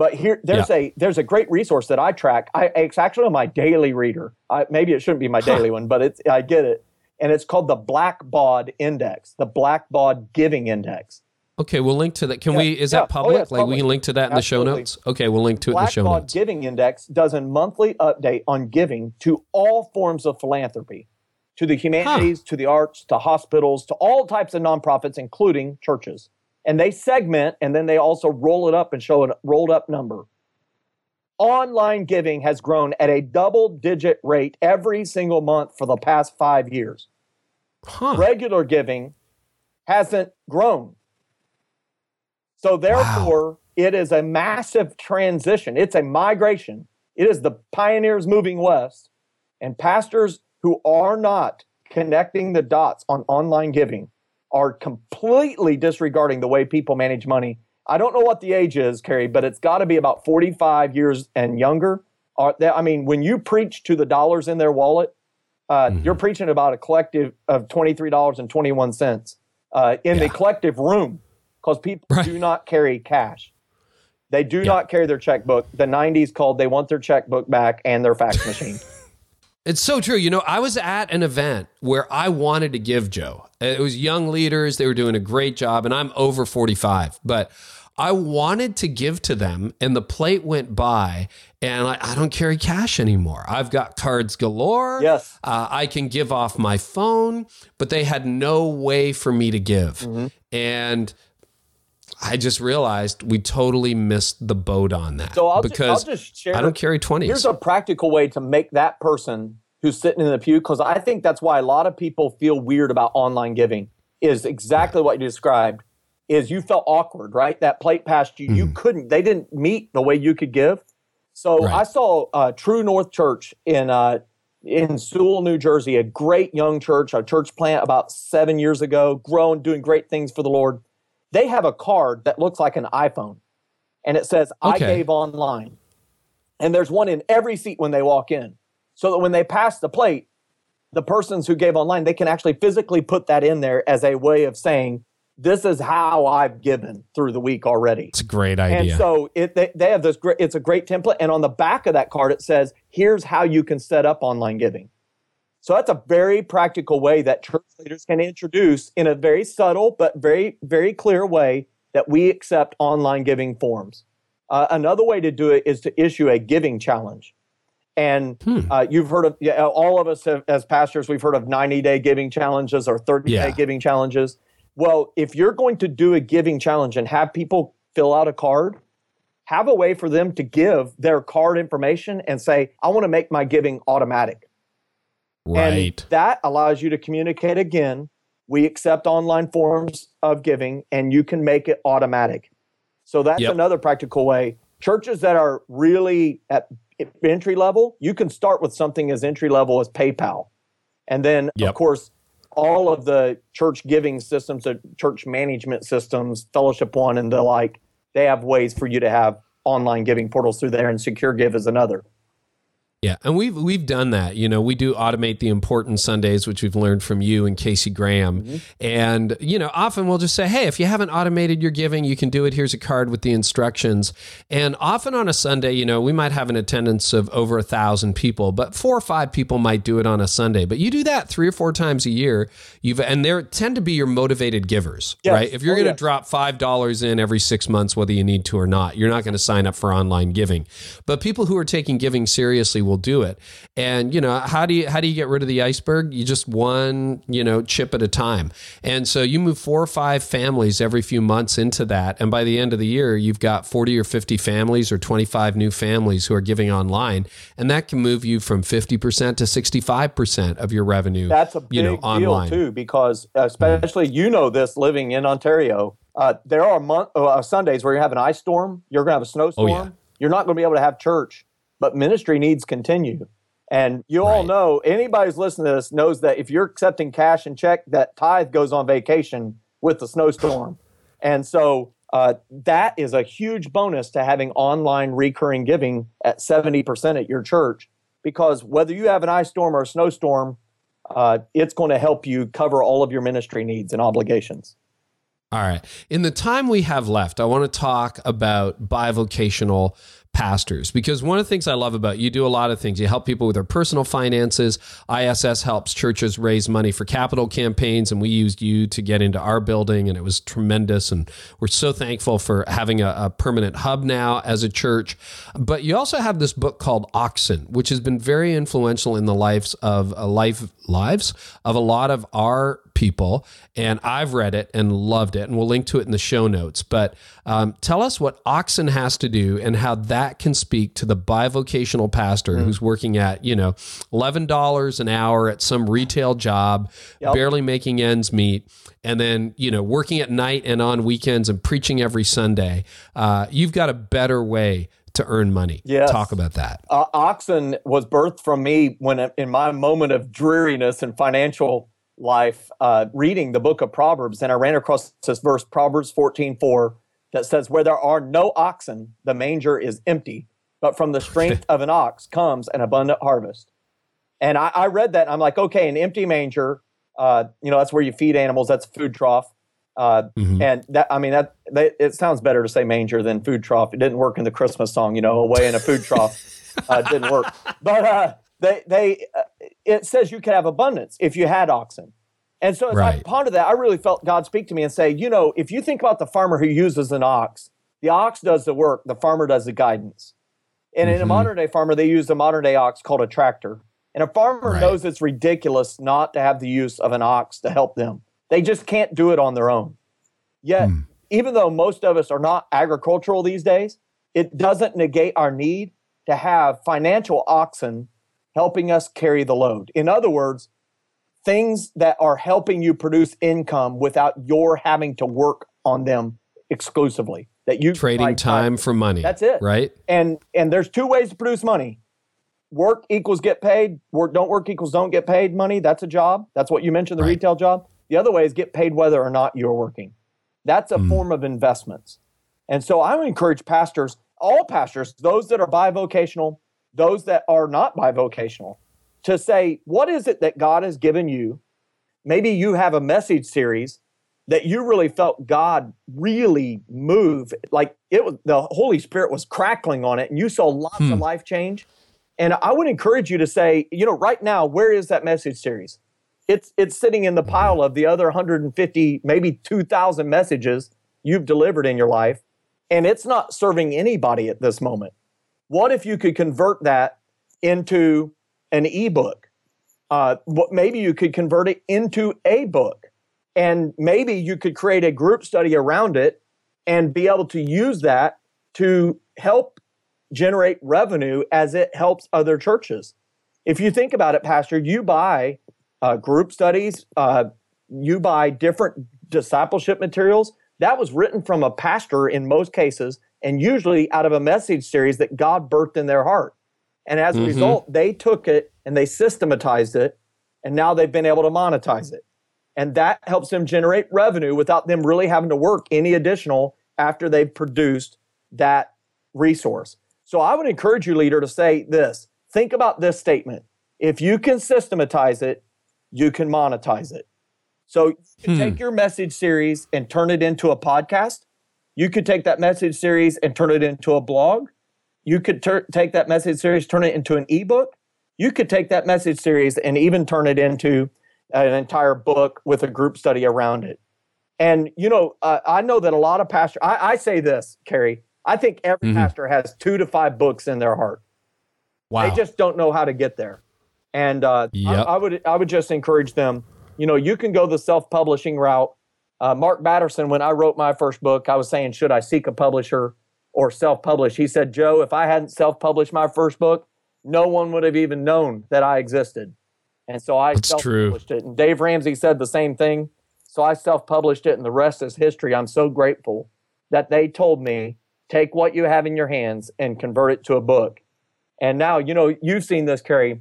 But here, there's yeah. a there's a great resource that I track. I, it's actually on my daily reader. I, maybe it shouldn't be my daily one, but it's I get it, and it's called the Blackbaud Index, the Blackbaud Giving Index. Okay, we'll link to that. Can yeah, we? Is yeah. that public? Oh, like public. we can link to that in Absolutely. the show notes. Okay, we'll link to it in the show notes. Giving Index does a monthly update on giving to all forms of philanthropy to the humanities, huh. to the arts, to hospitals, to all types of nonprofits, including churches. And they segment and then they also roll it up and show a rolled up number. Online giving has grown at a double digit rate every single month for the past five years. Huh. Regular giving hasn't grown. So, therefore, wow. it is a massive transition. It's a migration. It is the pioneers moving west, and pastors who are not connecting the dots on online giving are completely disregarding the way people manage money. I don't know what the age is, Carey, but it's got to be about 45 years and younger. I mean, when you preach to the dollars in their wallet, uh, mm-hmm. you're preaching about a collective of $23.21 uh, in yeah. the collective room because people right. do not carry cash. They do yeah. not carry their checkbook. The 90s called they want their checkbook back and their fax machine. It's so true. You know, I was at an event where I wanted to give Joe. It was young leaders. They were doing a great job, and I'm over 45. But I wanted to give to them, and the plate went by, and I, I don't carry cash anymore. I've got cards galore. Yes. Uh, I can give off my phone, but they had no way for me to give. Mm-hmm. And I just realized we totally missed the boat on that. So I'll because ju- I'll just share. I don't carry 20s. Here's a practical way to make that person who's sitting in the pew, because I think that's why a lot of people feel weird about online giving, is exactly what you described. Is you felt awkward, right? That plate passed you. Mm. You couldn't, they didn't meet the way you could give. So right. I saw uh, True North Church in uh, in Sewell, New Jersey, a great young church, a church plant about seven years ago, grown, doing great things for the Lord they have a card that looks like an iPhone and it says, I gave online. And there's one in every seat when they walk in. So that when they pass the plate, the persons who gave online, they can actually physically put that in there as a way of saying, this is how I've given through the week already. It's a great idea. And so it, they, they have this great, it's a great template. And on the back of that card, it says, here's how you can set up online giving. So that's a very practical way that church leaders can introduce in a very subtle but very, very clear way that we accept online giving forms. Uh, another way to do it is to issue a giving challenge. And hmm. uh, you've heard of, yeah, all of us have, as pastors, we've heard of 90 day giving challenges or 30 yeah. day giving challenges. Well, if you're going to do a giving challenge and have people fill out a card, have a way for them to give their card information and say, I want to make my giving automatic. Right. And that allows you to communicate again. We accept online forms of giving and you can make it automatic. So that's yep. another practical way. Churches that are really at entry level, you can start with something as entry level as PayPal. And then, yep. of course, all of the church giving systems, the church management systems, Fellowship One and the like, they have ways for you to have online giving portals through there, and SecureGive is another. Yeah, and we've we've done that. You know, we do automate the important Sundays, which we've learned from you and Casey Graham. Mm-hmm. And you know, often we'll just say, "Hey, if you haven't automated your giving, you can do it. Here's a card with the instructions." And often on a Sunday, you know, we might have an attendance of over a thousand people, but four or five people might do it on a Sunday. But you do that three or four times a year. You've and they tend to be your motivated givers, yes. right? If you're oh, going to drop five dollars in every six months, whether you need to or not, you're not going to sign up for online giving. But people who are taking giving seriously will do it. And you know, how do you how do you get rid of the iceberg? You just one, you know, chip at a time. And so you move four or five families every few months into that, and by the end of the year, you've got 40 or 50 families or 25 new families who are giving online, and that can move you from 50% to 65% of your revenue. That's a big you know, deal online. too because especially mm. you know this living in Ontario, uh, there are month, uh, Sundays where you have an ice storm, you're going to have a snowstorm. Oh, yeah. You're not going to be able to have church but ministry needs continue. And you right. all know, anybody who's listening to this knows that if you're accepting cash and check, that tithe goes on vacation with the snowstorm. and so uh, that is a huge bonus to having online recurring giving at 70% at your church. Because whether you have an ice storm or a snowstorm, uh, it's going to help you cover all of your ministry needs and obligations. All right. In the time we have left, I want to talk about bivocational pastors because one of the things I love about you do a lot of things. You help people with their personal finances. ISS helps churches raise money for capital campaigns, and we used you to get into our building, and it was tremendous. And we're so thankful for having a, a permanent hub now as a church. But you also have this book called Oxen, which has been very influential in the lives of a uh, life lives of a lot of our people. And I've read it and loved it, and we'll link to it in the show notes. But um, tell us what Oxen has to do and how that can speak to the bivocational pastor mm. who's working at, you know, $11 an hour at some retail job, yep. barely making ends meet, and then, you know, working at night and on weekends and preaching every Sunday. Uh, you've got a better way to earn money. Yes. Talk about that. Uh, Oxen was birthed from me when, in my moment of dreariness and financial life uh, reading the book of Proverbs, and I ran across this verse, Proverbs 14 4, that says, Where there are no oxen, the manger is empty, but from the strength <laughs> of an ox comes an abundant harvest. And I, I read that and I'm like, okay, an empty manger, uh, you know, that's where you feed animals. That's food trough. Uh, Mhm. And that, I mean, that they, it sounds better to say manger than food trough. It didn't work in the Christmas song, you know, away in a food trough. Uh, it <laughs> didn't work. But uh, they, they, uh, it says you could have abundance if you had oxen. And so as I pondered that, I really felt God speak to me and say, you know, if you think about the farmer who uses an ox, the ox does the work, the farmer does the guidance. And in a Mhm. modern day farmer, they use a modern day ox called a tractor. And a farmer Right. knows it's ridiculous not to have the use of an ox to help them. They just can't do it on their own. Yet, Hmm. even though most of us are not agricultural these days, it doesn't negate our need to have financial oxen helping us carry the load. In other words, things that are helping you produce income without your having to work on them exclusively. That you Trading provide time for money. That's it. Right? And and there's two ways to produce money. Work equals get paid. Work don't work equals don't get paid money. That's a job. That's what you mentioned, the Right. retail job. The other way is get paid whether or not you're working. That's a Mm. form of investments. And so I would encourage pastors, all pastors, those that are bivocational, those that are not bivocational, to say, what is it that God has given you? Maybe you have a message series that you really felt God really move, like it was the Holy Spirit was crackling on it, and you saw lots Hmm. of life change. And I would encourage you to say, you know, right now, where is that message series? It's it's sitting in the pile of the other 150, maybe 2,000 messages you've delivered in your life, and it's not serving anybody at this moment. What if you could convert that into an ebook? Uh, what maybe you could convert it into a book, and maybe you could create a group study around it and be able to use that to help generate revenue as it helps other churches. If you think about it, Pastor, you buy uh, group studies, uh, you buy different discipleship materials. That was written from a pastor in most cases, and usually out of a message series that God birthed in their heart. And as a Mhm. result, they took it and they systematized it, and now they've been able to monetize it. And that helps them generate revenue without them really having to work any additional after they've produced that resource. So I would encourage you, leader, to say this think about this statement. If you can systematize it, you can monetize it. So you can Hmm. take your message series and turn it into a podcast. You could take that message series and turn it into a blog. You could tur- take that message series, turn it into an ebook. You could take that message series and even turn it into an entire book with a group study around it. And you know, uh, I know that a lot of pastors. I, I say this, Carey. I think every Mhm. pastor has two to five books in their heart. Wow. They just don't know how to get there. And uh, Yep. I, I would I would just encourage them. You know, you can go the self-publishing route. Uh, Mark Batterson, when I wrote my first book, I was saying, should I seek a publisher or self-publish? He said, Joe, if I hadn't self-published my first book, no one would have even known that I existed. And so I self-published it. And Dave Ramsey said the same thing. So I self-published it, and the rest is history. I'm so grateful that they told me, take what you have in your hands and convert it to a book. And now, you know, you've seen this, Carey.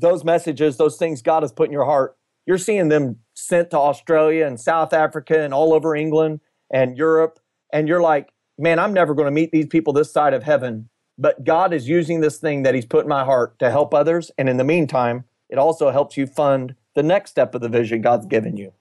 Those messages, those things God has put in your heart, you're seeing them sent to Australia and South Africa and all over England and Europe. And you're like, man, I'm never going to meet these people this side of heaven. But God is using this thing that He's put in my heart to help others. And in the meantime, it also helps you fund the next step of the vision God's given you.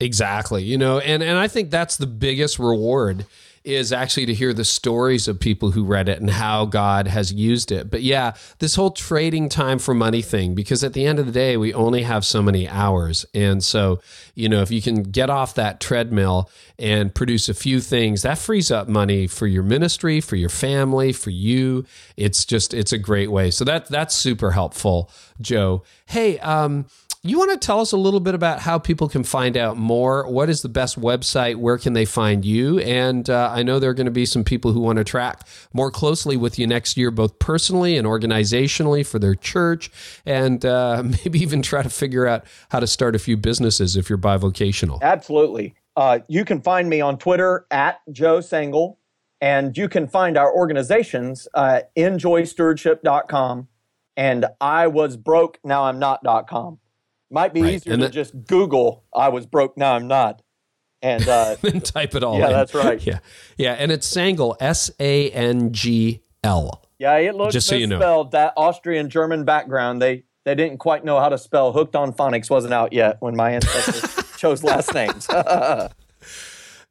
Exactly. You know, and and I think that's the biggest reward is actually to hear the stories of people who read it and how God has used it. But yeah, this whole trading time for money thing because at the end of the day we only have so many hours. And so, you know, if you can get off that treadmill and produce a few things, that frees up money for your ministry, for your family, for you. It's just it's a great way. So that that's super helpful, Joe. Hey, um you want to tell us a little bit about how people can find out more? What is the best website? Where can they find you? And uh, I know there are going to be some people who want to track more closely with you next year, both personally and organizationally for their church, and uh, <laughs> maybe even try to figure out how to start a few businesses if you're bivocational. Absolutely. Uh, you can find me on Twitter at Joe Sangl, and you can find our organizations uh, injoystewardship.com and I was broke, now I'm not.com. Might be Right. easier And to that- just Google I was broke, now I'm not. And uh, <laughs> then type it all Yeah, in. that's right. <laughs> Yeah. Yeah. And it's Sangl, S A N G L. yeah, it looks Just so you know. That Austrian German background, they they didn't quite know how to spell hooked on phonics wasn't out yet when my ancestors <laughs> chose last names.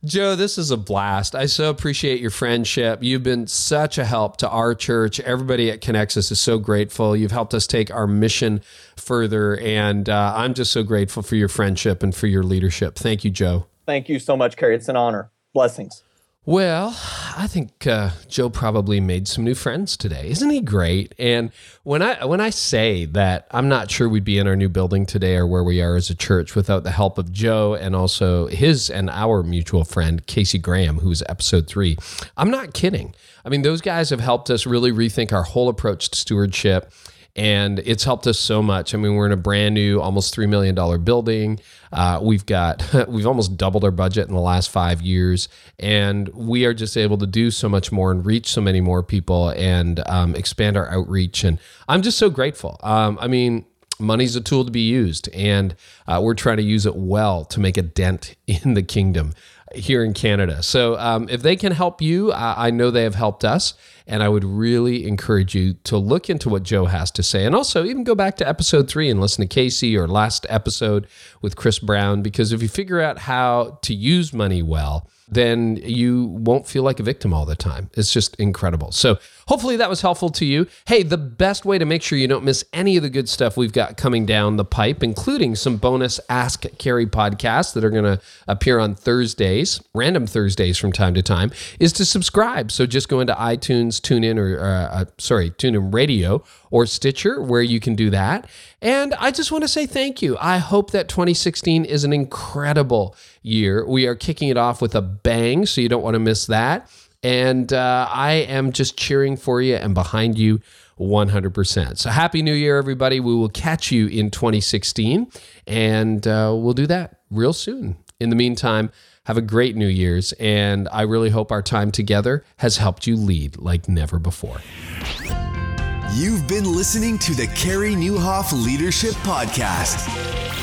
Joe, this is a blast. I so appreciate your friendship. You've been such a help to our church. Everybody at Connexus is so grateful. You've helped us take our mission further, and uh, I'm just so grateful for your friendship and for your leadership. Thank you, Joe. Thank you so much, Carey. It's an honor. Blessings. Well, I think uh, Joe probably made some new friends today. Isn't he great? And when I when I say that I'm not sure we'd be in our new building today or where we are as a church without the help of Joe and also his and our mutual friend Casey Graham, who's episode three. I'm not kidding. I mean, those guys have helped us really rethink our whole approach to stewardship and it's helped us so much. I mean, we're in a brand new, almost three million dollar building. Uh, we've got <laughs> we've almost doubled our budget in the last five years, and we are just able to do so much more and reach so many more people and um, expand our outreach. And I'm just so grateful. Um, I mean, money's a tool to be used, and uh, we're trying to use it well to make a dent <laughs> in the kingdom here in Canada. So um, if they can help you, I know they have helped us. And I would really encourage you to look into what Joe has to say. And also, even go back to episode three and listen to Casey or last episode with Chris Brown, because if you figure out how to use money well, then you won't feel like a victim all the time. It's just incredible. So, hopefully, that was helpful to you. Hey, the best way to make sure you don't miss any of the good stuff we've got coming down the pipe, including some bonus Ask Carey podcasts that are going to appear on Thursdays, random Thursdays from time to time, is to subscribe. So, just go into iTunes, TuneIn, or uh, uh, sorry, TuneIn Radio or Stitcher, where you can do that. And I just want to say thank you. I hope that 2016 is an incredible year. We are kicking it off with a bang, so you don't want to miss that. And uh, I am just cheering for you and behind you 100%. So happy new year, everybody. We will catch you in 2016, and uh, we'll do that real soon. In the meantime, have a great New Year's, and I really hope our time together has helped you lead like never before. You've been listening to the Carey Nieuwhof Leadership Podcast.